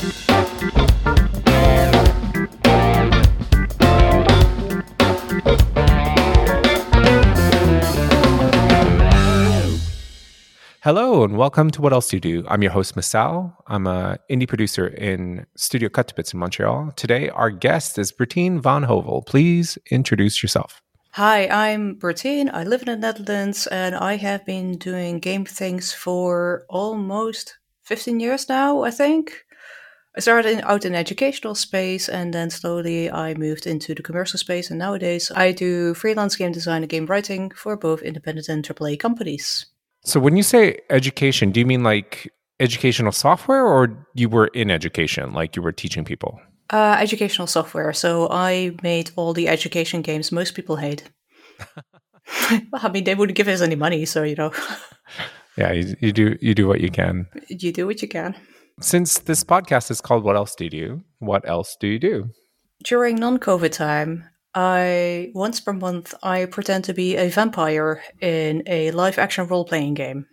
Hello and welcome to What Else Do You Do? I'm your host, Masal. I'm a indie producer in Studio Cutbits in Montreal. Today, our guest is Bertine Van Hovel. Please introduce yourself. Hi, I'm Bertine. I live in the Netherlands and I have been doing game things for almost 15 years now, I think. I started in, out in educational space and then slowly I moved into the commercial space and nowadays I do freelance game design and game writing for both independent and AAA companies. So when you say education, do you mean like educational software or you were in education, like you were teaching people? Uh, educational software. So I made all the education games most people hate. well, I mean, they wouldn't give us any money, so you know. yeah, you, you do you do what you can. You do what you can. Since this podcast is called "What Else Do You Do," what else do you do? During non-COVID time, I once per month I pretend to be a vampire in a live action role playing game.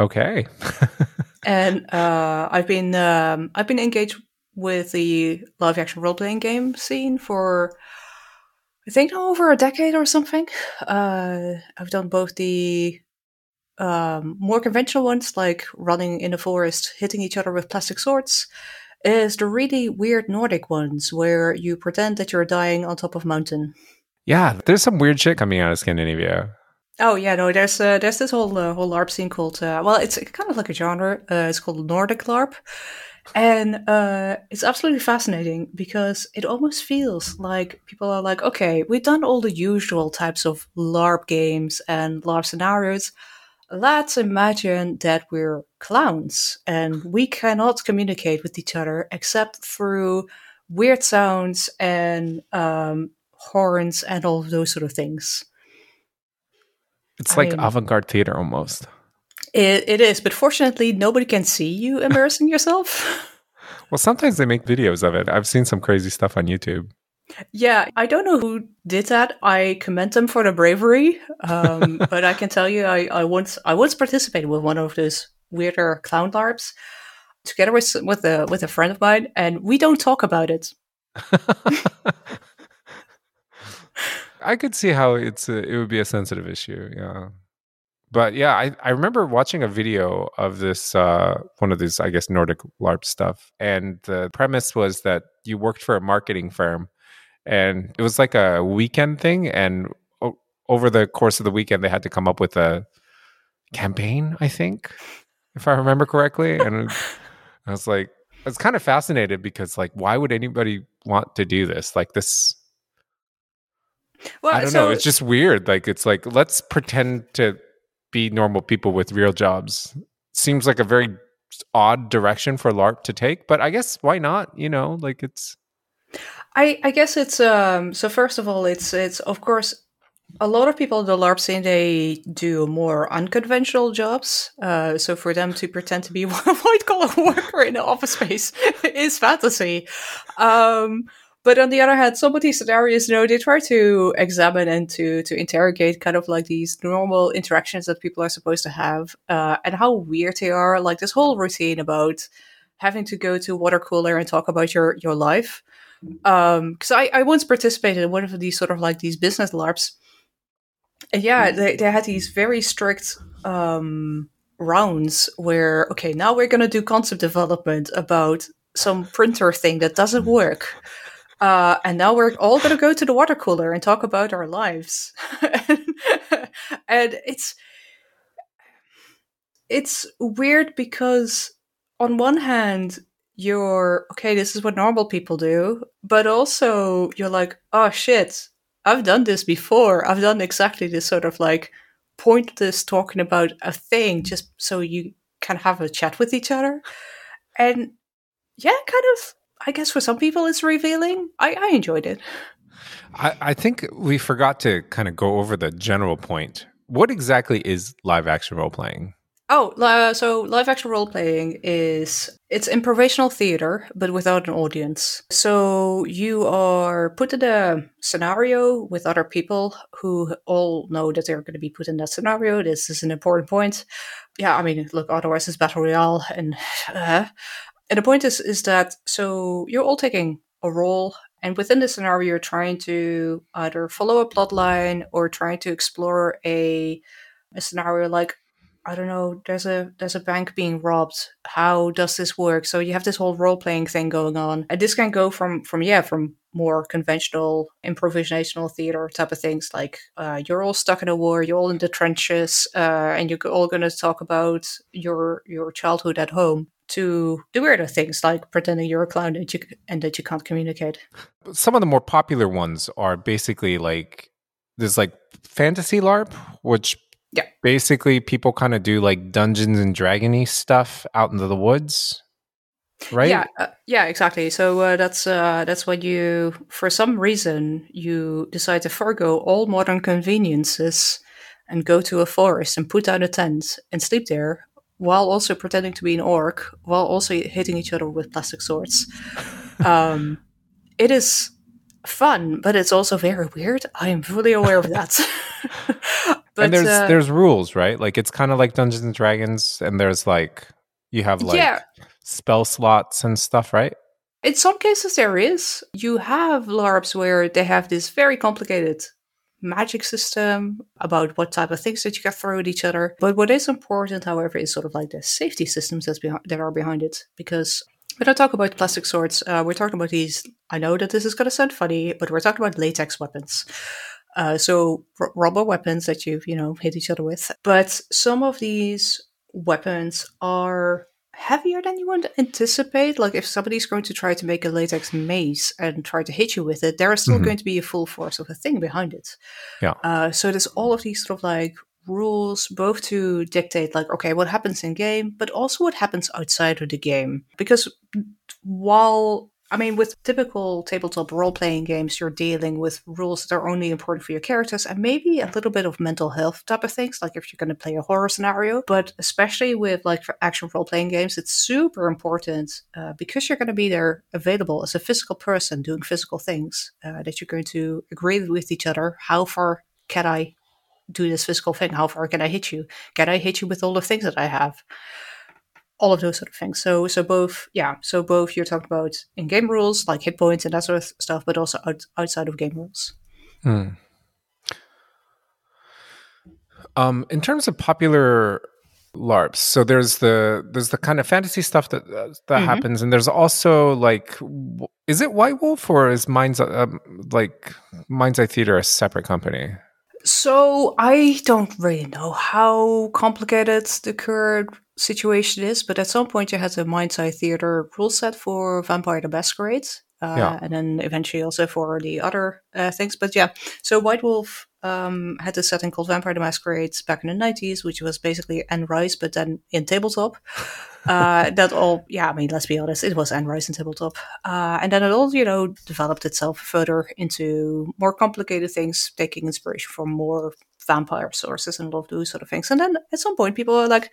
Okay. and uh, I've been um, I've been engaged with the live action role playing game scene for I think over a decade or something. Uh, I've done both the um, more conventional ones like running in a forest, hitting each other with plastic swords, is the really weird Nordic ones where you pretend that you're dying on top of a mountain. Yeah, there's some weird shit coming out of Scandinavia. Oh yeah, no, there's uh, there's this whole uh, whole LARP scene called uh, well, it's kind of like a genre. Uh, it's called Nordic LARP, and uh, it's absolutely fascinating because it almost feels like people are like, okay, we've done all the usual types of LARP games and LARP scenarios let's imagine that we're clowns and we cannot communicate with each other except through weird sounds and um, horns and all of those sort of things. It's I like avant garde theater almost. It, it is, but fortunately, nobody can see you embarrassing yourself. Well, sometimes they make videos of it. I've seen some crazy stuff on YouTube. Yeah, I don't know who did that. I commend them for the bravery, um, but I can tell you, I, I once I once participated with one of those weirder clown larps together with with a with a friend of mine, and we don't talk about it. I could see how it's a, it would be a sensitive issue. Yeah. But yeah, I, I remember watching a video of this uh, one of these I guess Nordic LARP stuff, and the premise was that you worked for a marketing firm and it was like a weekend thing and o- over the course of the weekend they had to come up with a campaign i think if i remember correctly and i was like i was kind of fascinated because like why would anybody want to do this? Like this well, i don't so, know it's just weird like it's like let's pretend to be normal people with real jobs. Seems like a very odd direction for larp to take but i guess why not you know? Like it's I, I guess it's um so first of all it's it's of course a lot of people in the LARP scene they do more unconventional jobs. Uh, so for them to pretend to be a white collar worker in an office space is fantasy. Um, but on the other hand, some of these scenarios, you know, they try to examine and to to interrogate kind of like these normal interactions that people are supposed to have, uh, and how weird they are. Like this whole routine about having to go to water cooler and talk about your your life um because I, I once participated in one of these sort of like these business larps. And yeah they, they had these very strict um rounds where okay now we're gonna do concept development about some printer thing that doesn't work. Uh, and now we're all going to go to the water cooler and talk about our lives. And, and it's it's weird because on one hand you're okay, this is what normal people do, but also you're like, oh shit, I've done this before. I've done exactly this sort of like pointless talking about a thing just so you can have a chat with each other. And yeah, kind of, I guess for some people it's revealing. I, I enjoyed it. I, I think we forgot to kind of go over the general point. What exactly is live action role playing? Oh, uh, so live action role playing is it's improvisational theater, but without an audience. So you are put in a scenario with other people who all know that they're going to be put in that scenario. This is an important point. Yeah, I mean, look, otherwise it's battle royale, and uh, and the point is is that so you're all taking a role and within the scenario you're trying to either follow a plot line or trying to explore a a scenario like I don't know, there's a there's a bank being robbed. How does this work? So you have this whole role playing thing going on. And this can go from from yeah, from more conventional improvisational theater type of things like uh, you're all stuck in a war you're all in the trenches uh, and you're all going to talk about your your childhood at home to the weirder things like pretending you're a clown and, you, and that you can't communicate some of the more popular ones are basically like there's like fantasy larp which yeah. Basically, people kind of do like Dungeons and Dragony stuff out into the woods, right? Yeah, uh, yeah, exactly. So uh, that's uh, that's when you, for some reason, you decide to forego all modern conveniences and go to a forest and put down a tent and sleep there, while also pretending to be an orc, while also hitting each other with plastic swords. um, it is fun, but it's also very weird. I am fully aware of that. but and there's uh, there's rules, right? Like it's kind of like Dungeons and Dragons, and there's like you have like yeah. spell slots and stuff, right? In some cases, there is. You have LARPs where they have this very complicated magic system about what type of things that you can throw at each other. But what is important, however, is sort of like the safety systems that's behind, that are behind it. Because when I talk about plastic swords, uh, we're talking about these. I know that this is going to sound funny, but we're talking about latex weapons. Uh, so r- rubber weapons that you've you know hit each other with. But some of these weapons are heavier than you would anticipate. Like if somebody's going to try to make a latex mace and try to hit you with it, there is still mm-hmm. going to be a full force of a thing behind it. Yeah. Uh, so there's all of these sort of like rules both to dictate like okay what happens in game but also what happens outside of the game because while I mean, with typical tabletop role playing games, you're dealing with rules that are only important for your characters and maybe a little bit of mental health type of things, like if you're going to play a horror scenario. But especially with like action role playing games, it's super important uh, because you're going to be there available as a physical person doing physical things uh, that you're going to agree with each other. How far can I do this physical thing? How far can I hit you? Can I hit you with all the things that I have? All of those sort of things. So so both yeah, so both you're talking about in game rules like hit points and that sort of stuff, but also out, outside of game rules. Hmm. Um, in terms of popular LARPs, so there's the there's the kind of fantasy stuff that uh, that mm-hmm. happens, and there's also like, is it White Wolf or is Mind's um, like Mind's Eye Theater a separate company? So I don't really know how complicated the current situation is, but at some point you had the Mind's Eye Theater rule set for Vampire the Masquerade, uh, yeah. and then eventually also for the other uh, things. But yeah, so White Wolf um, had a setting called Vampire the Masquerade back in the 90s, which was basically Anne Rice, but then in tabletop. uh, that all, yeah, I mean, let's be honest, it was Anne Rice in tabletop. Uh, and then it all, you know, developed itself further into more complicated things, taking inspiration from more vampire sources and all of those sort of things. And then at some point, people are like,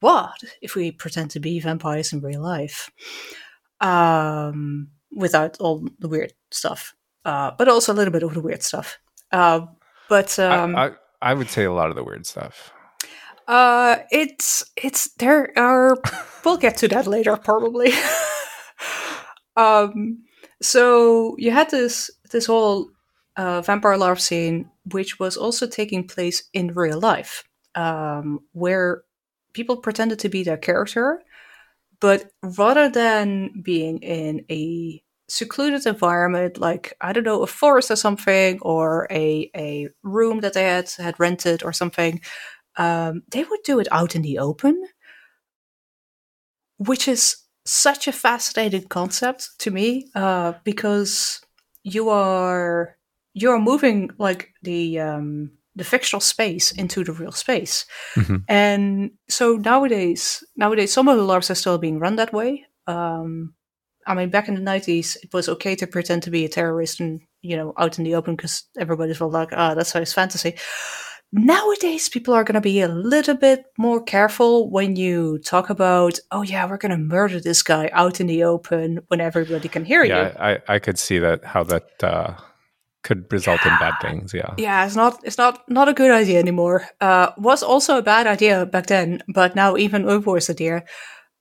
what if we pretend to be vampires in real life um, without all the weird stuff, uh, but also a little bit of the weird stuff. Uh, but um, I, I, I, would say a lot of the weird stuff. Uh, it's it's there are. we'll get to that later, probably. um, so you had this this whole uh, vampire larp scene, which was also taking place in real life, um, where people pretended to be their character, but rather than being in a secluded environment like i don't know a forest or something or a, a room that they had had rented or something um, they would do it out in the open which is such a fascinating concept to me uh, because you are you are moving like the um, the fictional space into the real space. Mm-hmm. And so nowadays, nowadays, some of the LARPs are still being run that way. Um, I mean, back in the nineties, it was okay to pretend to be a terrorist and you know out in the open because everybody's all like, ah, oh, that's his fantasy. Nowadays, people are going to be a little bit more careful when you talk about, oh yeah, we're going to murder this guy out in the open when everybody can hear yeah, you. Yeah, I, I could see that how that uh, could result in bad things. Yeah. Yeah, it's not it's not not a good idea anymore. Uh, was also a bad idea back then, but now even a worse idea.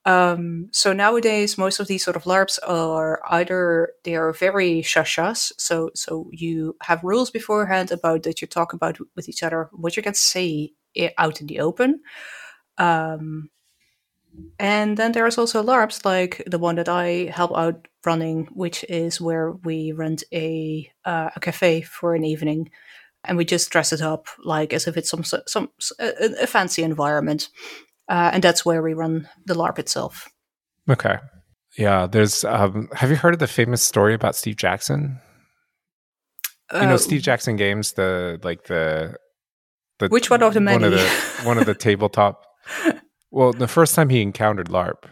Um, so nowadays, most of these sort of LARPs are either they are very shashas, so so you have rules beforehand about that you talk about with each other what you can say out in the open. Um, and then there's also LARPs like the one that I help out running, which is where we rent a uh, a cafe for an evening, and we just dress it up like as if it's some some a, a fancy environment, uh, and that's where we run the LARP itself. Okay, yeah. There's. Um, have you heard of the famous story about Steve Jackson? Uh, you know, uh, Steve Jackson games, the like the the which one of the many? One of the one of the tabletop. Well, the first time he encountered LARP.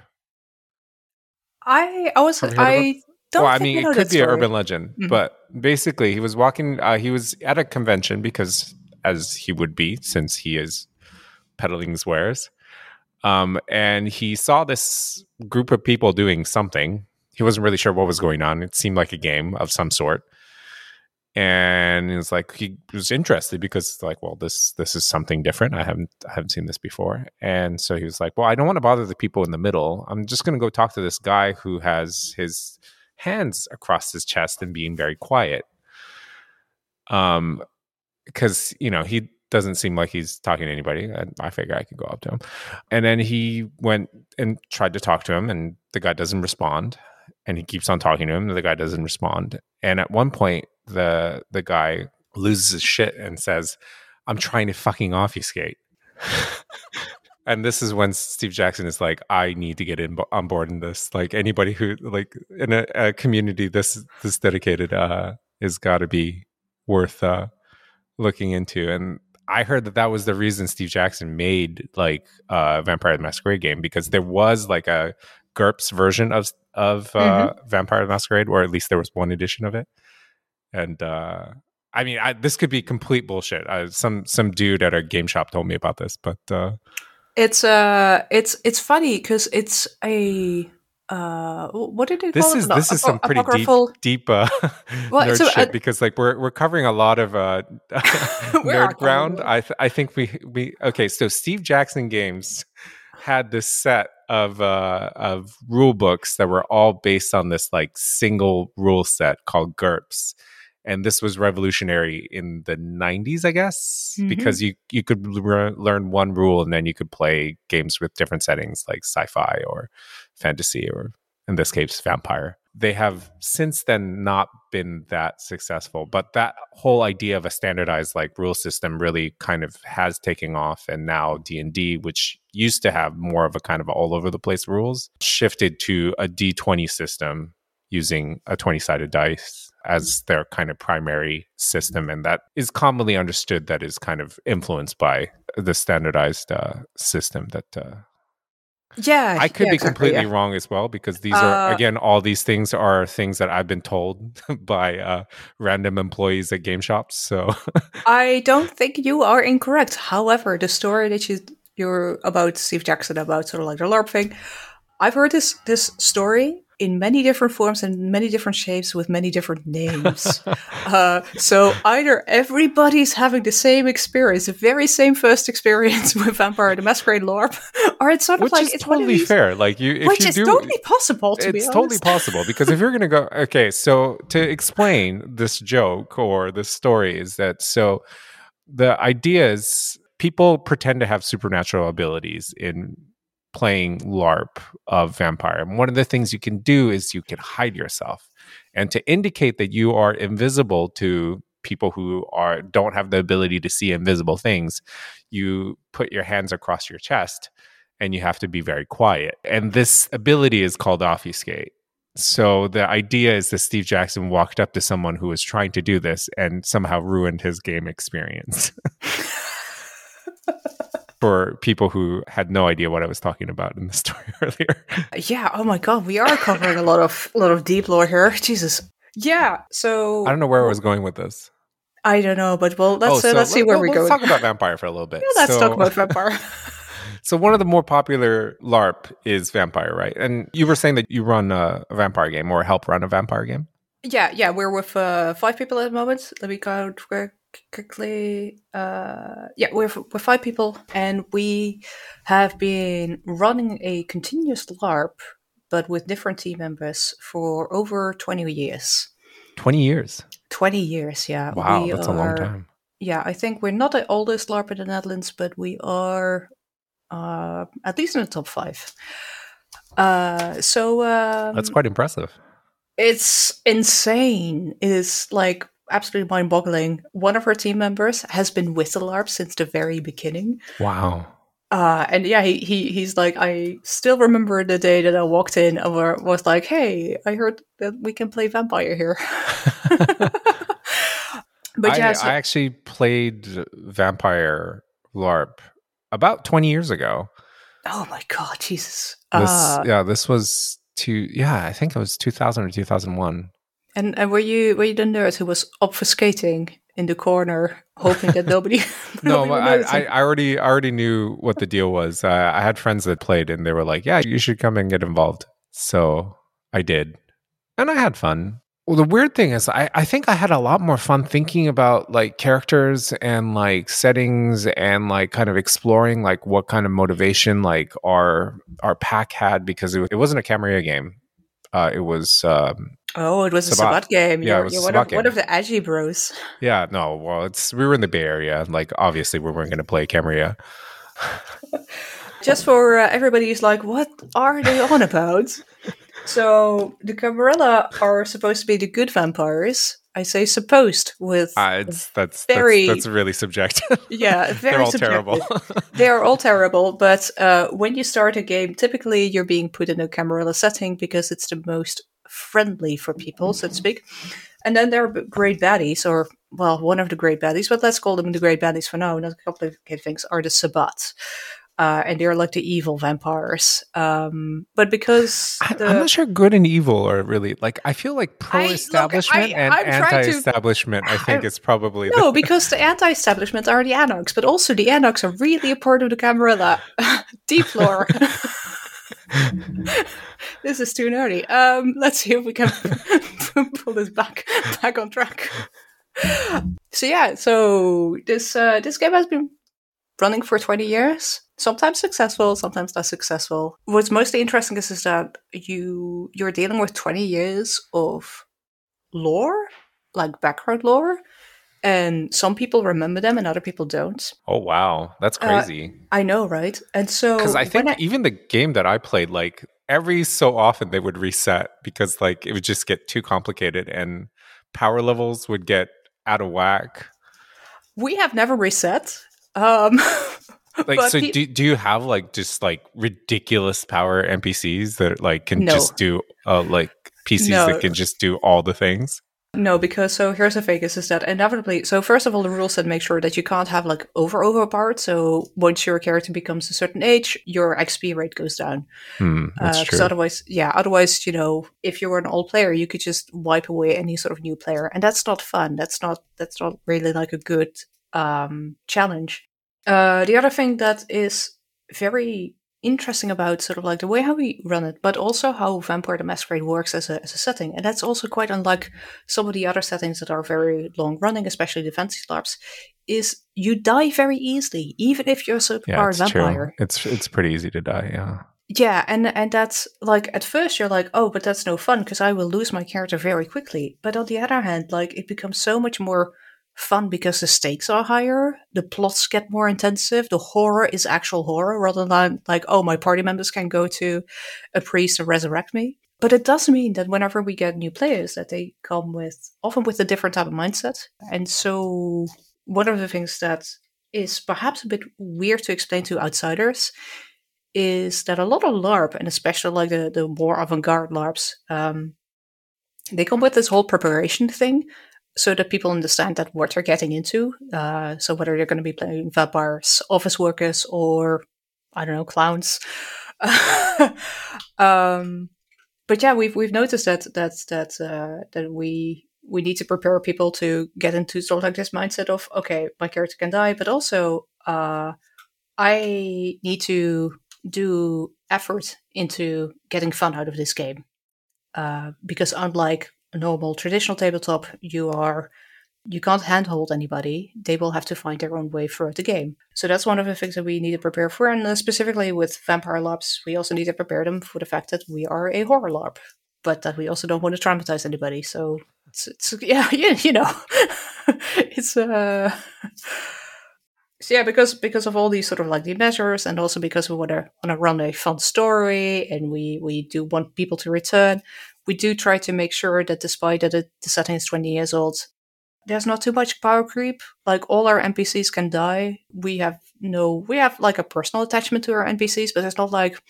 I I was I don't. Well, I mean, it could be story. an urban legend, mm-hmm. but basically, he was walking. Uh, he was at a convention because, as he would be, since he is peddling his wares. Um, and he saw this group of people doing something. He wasn't really sure what was going on. It seemed like a game of some sort and it's like he was interested because like well this this is something different. I haven't i haven't seen this before. And so he was like well i don't want to bother the people in the middle. I'm just going to go talk to this guy who has his hands across his chest and being very quiet. Um because you know he doesn't seem like he's talking to anybody. And i figure i could go up to him. And then he went and tried to talk to him and the guy doesn't respond. And he keeps on talking to him and the guy doesn't respond. And at one point the the guy loses his shit and says, "I'm trying to fucking obfuscate." and this is when Steve Jackson is like, "I need to get in on board in this." Like anybody who like in a, a community this this dedicated uh, is got to be worth uh, looking into. And I heard that that was the reason Steve Jackson made like uh, Vampire the Masquerade game because there was like a GURPS version of of uh, mm-hmm. Vampire the Masquerade, or at least there was one edition of it and uh, I mean, I, this could be complete bullshit. Uh, some some dude at a game shop told me about this, but uh, it's uh, it's it's funny because it's a uh, what did it this is, This is some pretty apocryphal... deep, deep uh, well, nerd so, shit uh, because like we're we're covering a lot of uh, nerd ground. I th- I think we we okay. So Steve Jackson Games had this set of uh, of rule books that were all based on this like single rule set called GURPS and this was revolutionary in the 90s i guess mm-hmm. because you you could re- learn one rule and then you could play games with different settings like sci-fi or fantasy or in this case vampire they have since then not been that successful but that whole idea of a standardized like rule system really kind of has taken off and now d&d which used to have more of a kind of all over the place rules shifted to a d20 system using a 20 sided dice as their kind of primary system. And that is commonly understood that is kind of influenced by the standardized uh, system that. Uh, yeah, I could yeah, be completely yeah. wrong as well because these are uh, again all these things are things that I've been told by uh, random employees at game shops. So I don't think you are incorrect. However, the story that you you're about Steve Jackson about sort of like the LARP thing, I've heard this this story in many different forms and many different shapes with many different names. uh, so either everybody's having the same experience, the very same first experience with Vampire the Masquerade LARP, or it's sort of which like it's totally fair. Like you, if which you is do, totally possible. To it's totally possible because if you're going to go, okay, so to explain this joke or this story is that so the idea is people pretend to have supernatural abilities in playing LARP of Vampire. And one of the things you can do is you can hide yourself. And to indicate that you are invisible to people who are don't have the ability to see invisible things, you put your hands across your chest and you have to be very quiet. And this ability is called obfuscate. So the idea is that Steve Jackson walked up to someone who was trying to do this and somehow ruined his game experience. for people who had no idea what I was talking about in the story earlier. Yeah. Oh my god, we are covering a lot of a lot of deep lore here. Jesus. Yeah. So I don't know where I was going with this. I don't know, but well, let's oh, uh, let's see where we're going. Let's talk about vampire for a little bit. Yeah, let's so, talk about vampire. so one of the more popular LARP is vampire, right? And you were saying that you run a, a vampire game or help run a vampire game. Yeah, yeah, we're with uh, five people at the moment. Let me count quickly. Uh, yeah, we're we're five people, and we have been running a continuous LARP, but with different team members for over twenty years. Twenty years. Twenty years, yeah. Wow, We that's a long time. Yeah, I think we're not the oldest LARP in the Netherlands, but we are uh, at least in the top five. Uh, so um, That's quite impressive. it's insane. It is like absolutely mind boggling. One of her team members has been LARP since the very beginning. Wow. Uh, and yeah, he, he he's like, I still remember the day that I walked in and were, was like, hey, I heard that we can play vampire here. but I, yeah, so- I actually played Vampire LARP about 20 years ago. oh my god, Jesus. This, Uh, yeah, this was two. Yeah, I think it was 2000 or 2001. And and were you were you the nerd who was obfuscating in the corner, hoping that nobody? No, nobody I, I. I already, I already knew what the deal was. Uh, I had friends that played, and they were like, "Yeah, you should come and get involved." So I did, and I had fun. Well, the weird thing is, I, I think I had a lot more fun thinking about like characters and like settings and like kind of exploring like what kind of motivation like our our pack had because it, it wasn't a Camarilla game. Uh, it was um, Oh, it was a Sabbat. Sabbat game. Yeah, it You're, was a you're one, Sabbat of, one of the edgy bros. yeah no well it's we were in the Bay Area like obviously we weren't going to play Camarilla. Just for uh, everybody who's like, what are they on about? so the Camarilla are supposed to be the good vampires. I say supposed with Uh, it's that's Very- that's, that's really subjective. yeah, very They're all subjective. terrible. they are all terrible, but uh, when you start a game, typically you're being put in a Camarilla setting because it's the most friendly for people, so to speak. And then there are great baddies, or well, one of the great baddies, but let's call them the great baddies for now. Not complicate things. Are the Sabbat, uh, and they're like the evil vampires. Um, but because I, the, I'm not sure good and evil are really like. I feel like pro-establishment I- and anti-establishment. I think is probably no, because the anti-establishment are the Anarchs, but also the Anarchs are really a part of the Camarilla. Deep lore. this is too nerdy. Um, let's see if we can pull this back back on track. So yeah, so this uh, this game has been running for twenty years. Sometimes successful, sometimes less successful. What's mostly interesting is, is that you you're dealing with twenty years of lore, like background lore, and some people remember them and other people don't. Oh wow, that's Uh, crazy. I know, right? And so Because I think even the game that I played, like every so often they would reset because like it would just get too complicated and power levels would get out of whack. we have never reset. Um, Like, so do do you have like just like ridiculous power NPCs that like can No. just do uh like PCs No. that can just do all the things? No, because so here's the thing: is, is that inevitably. So first of all, the rules that make sure that you can't have like over overpowered. So once your character becomes a certain age, your XP rate goes down. Hmm, that's Because true. otherwise, yeah, otherwise, you know, if you were an old player, you could just wipe away any sort of new player, and that's not fun. That's not that's not really like a good um, challenge. Uh, the other thing that is very interesting about sort of like the way how we run it, but also how Vampire the Masquerade works as a as a setting, and that's also quite unlike some of the other settings that are very long running, especially the fantasy LARPs. Is you die very easily, even if you're a yeah, superpowered it's vampire. true. It's it's pretty easy to die. Yeah. Yeah, and and that's like at first you're like, oh, but that's no fun because I will lose my character very quickly. But on the other hand, like it becomes so much more fun because the stakes are higher, the plots get more intensive, the horror is actual horror rather than like, oh, my party members can go to a priest and resurrect me. But it does mean that whenever we get new players, that they come with often with a different type of mindset. And so one of the things that is perhaps a bit weird to explain to outsiders is that a lot of LARP, and especially like the, the more avant garde LARPs, um, they come with this whole preparation thing so that people understand that what they're getting into. Uh, so whether they're going to be playing vampires, office workers, or I don't know, clowns. um, but yeah, we've we've noticed that that that uh, that we we need to prepare people to get into sort of like this mindset of okay, my character can die, but also uh, I need to do effort into getting fun out of this game. Uh, because unlike normal traditional tabletop, you are you can't handhold anybody. They will have to find their own way throughout the game. So that's one of the things that we need to prepare for. And uh, specifically with Vampire LARPs, we also need to prepare them for the fact that we are a horror LARP, but that we also don't want to traumatize anybody. So it's, it's yeah, you, you know, it's uh so yeah, because because of all these sort of like the measures, and also because we want to want to run a fun story, and we we do want people to return. We do try to make sure that despite that it, the setting is twenty years old, there's not too much power creep. Like all our NPCs can die. We have no, we have like a personal attachment to our NPCs, but it's not like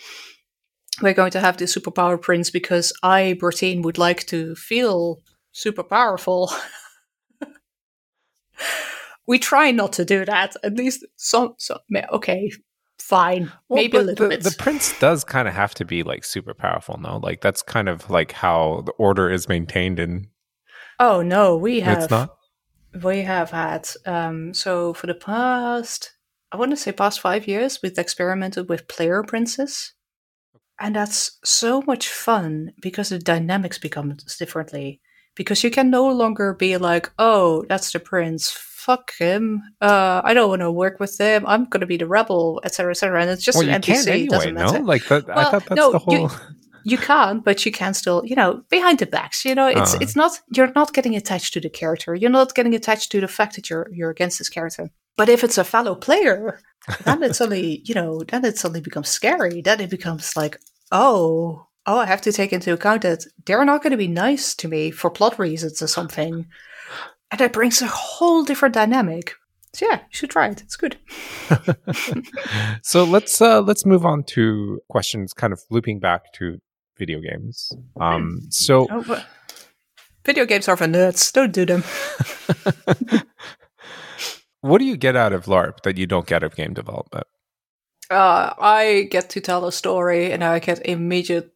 we're going to have the superpower prince because I, Bertine, would like to feel super powerful. we try not to do that. At least some, some okay, fine, well, maybe a little the, bit. The prince does kind of have to be like super powerful, no? Like that's kind of like how the order is maintained in. Oh no, we have. It's not. We have had um, so for the past, I want to say past five years, we've experimented with player princes, and that's so much fun because the dynamics become differently. Because you can no longer be like, oh, that's the prince fuck him. Uh, I don't want to work with him. I'm going to be the rebel, etc., etc. And it's just well, an NPC. Can't anyway, doesn't matter. No? Like that, well, I thought that's no, the whole. You, you can, but you can still, you know, behind the backs. You know, it's uh. it's not you're not getting attached to the character. You're not getting attached to the fact that you're you're against this character. But if it's a fellow player, then it's only you know, then it suddenly becomes scary. Then it becomes like, oh, oh, I have to take into account that they're not going to be nice to me for plot reasons or something. And that brings a whole different dynamic. So yeah, you should try it. It's good. so let's uh, let's move on to questions, kind of looping back to video games. Um, so oh, video games are for nerds. Don't do them. what do you get out of LARP that you don't get out of game development? Uh, I get to tell a story, and I get immediate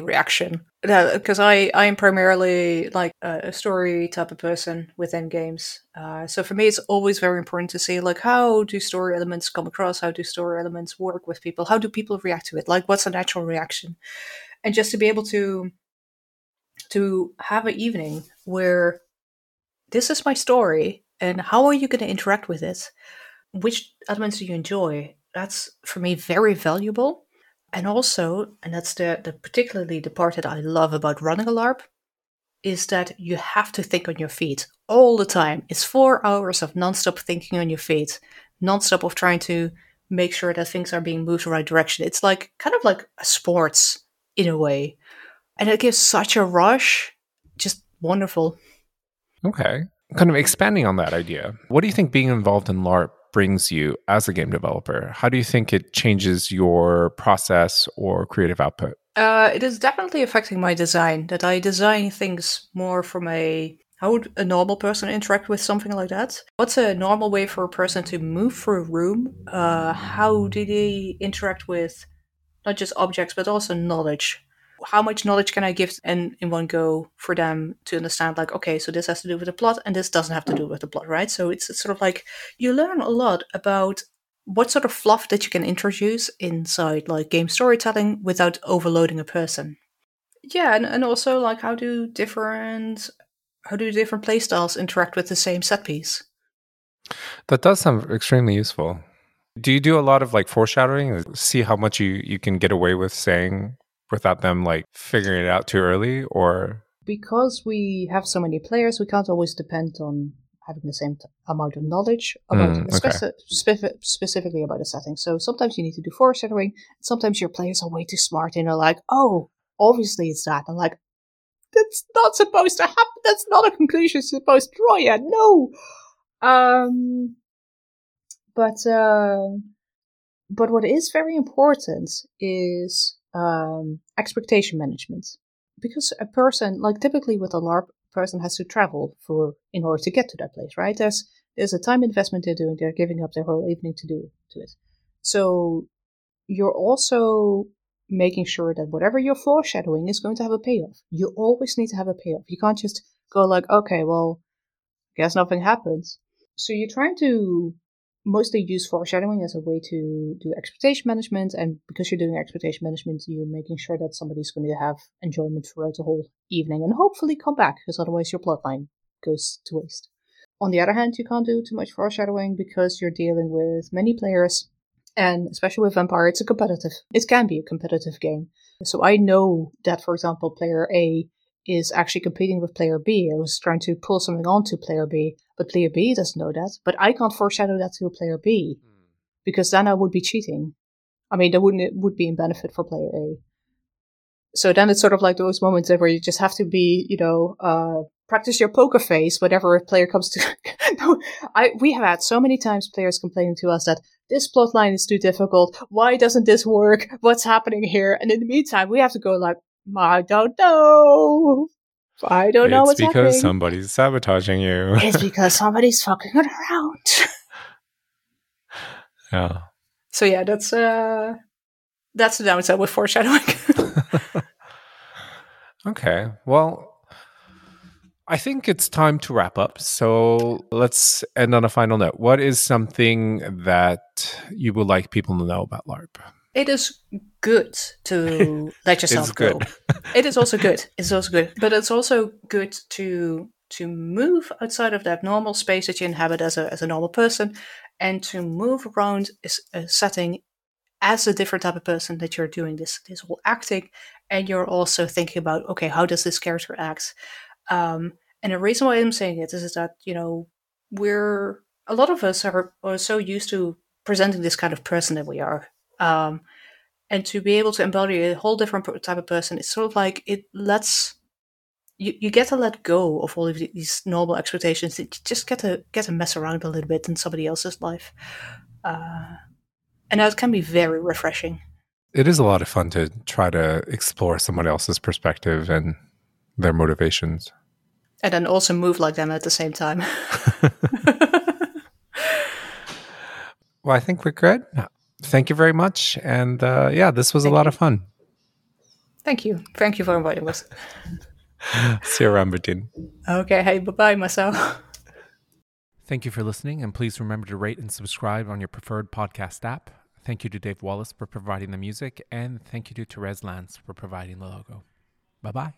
reaction. Because I I am primarily like a story type of person within games. Uh, so for me, it's always very important to see like how do story elements come across, how do story elements work with people, how do people react to it, like what's a natural reaction, and just to be able to to have an evening where this is my story and how are you going to interact with it, which elements do you enjoy? That's for me very valuable and also, and that's the, the particularly the part that I love about running a LARP, is that you have to think on your feet all the time. It's four hours of nonstop thinking on your feet, nonstop of trying to make sure that things are being moved the right direction. It's like kind of like a sports in a way. And it gives such a rush. Just wonderful. Okay. Kind of expanding on that idea. What do you think being involved in LARP brings you as a game developer? How do you think it changes your process or creative output? Uh, it is definitely affecting my design. That I design things more from a how would a normal person interact with something like that? What's a normal way for a person to move through a room? Uh, how do they interact with not just objects but also knowledge? How much knowledge can I give in, in one go for them to understand, like, okay, so this has to do with the plot and this doesn't have to do with the plot, right? So it's, it's sort of like you learn a lot about what sort of fluff that you can introduce inside like game storytelling without overloading a person. Yeah, and, and also like how do different how do different playstyles interact with the same set piece? That does sound extremely useful. Do you do a lot of like foreshadowing? See how much you, you can get away with saying without them like figuring it out too early or? Because we have so many players we can't always depend on having the same t- amount of knowledge about mm, okay. speci- specifically about a setting. So sometimes you need to do foreshadowing sometimes your players are way too smart and are like oh obviously it's that. And like that's not supposed to happen. That's not a conclusion you're supposed to draw yet. No. Um but uh but what is very important is um, expectation management. Because a person, like typically with a LARP, person has to travel for in order to get to that place, right? There's there's a time investment they're doing. They're giving up their whole evening to do to it. So you're also making sure that whatever you're foreshadowing is going to have a payoff. You always need to have a payoff. You can't just go like, okay, well, guess nothing happens. So you're trying to mostly use foreshadowing as a way to do expectation management. And because you're doing expectation management, you're making sure that somebody's going to have enjoyment throughout the whole evening and hopefully come back, because otherwise your plotline goes to waste. On the other hand, you can't do too much foreshadowing because you're dealing with many players, and especially with Vampire, it's a competitive. It can be a competitive game. So I know that, for example, player A is actually competing with player B. I was trying to pull something onto player B, but player B doesn't know that. But I can't foreshadow that to player B because then I would be cheating. I mean, that wouldn't it would be in benefit for player A. So then it's sort of like those moments where you just have to be, you know, uh, practice your poker face whenever a player comes to. no, I we have had so many times players complaining to us that this plot line is too difficult. Why doesn't this work? What's happening here? And in the meantime, we have to go like, I don't know. I don't know what's going on. it's what's because happening. somebody's sabotaging you. it's because somebody's fucking around. yeah. So yeah, that's uh that's the downside with foreshadowing. okay. Well, I think it's time to wrap up. So let's end on a final note. What is something that you would like people to know about LARP? It is good to let yourself go. it is also good. It's also good, but it's also good to to move outside of that normal space that you inhabit as a as a normal person, and to move around is a setting as a different type of person that you're doing this this whole acting, and you're also thinking about okay, how does this character act? Um, and the reason why I'm saying it is, is that you know we're a lot of us are, are so used to presenting this kind of person that we are. Um, and to be able to embody a whole different type of person it's sort of like it lets you, you get to let go of all of these normal expectations you just get to get to mess around a little bit in somebody else's life uh, and that can be very refreshing It is a lot of fun to try to explore someone else's perspective and their motivations. and then also move like them at the same time Well, I think we're good. Thank you very much. And uh, yeah, this was Thank a lot you. of fun. thank you thank you for inviting us See you around, Bertine. okay hey bye-bye Marcel Thank you for listening, and please remember to rate and subscribe on your preferred podcast app. Thank you to Dave Wallace for providing the music, and thank you to Therese Lance for providing the logo. Bye bye.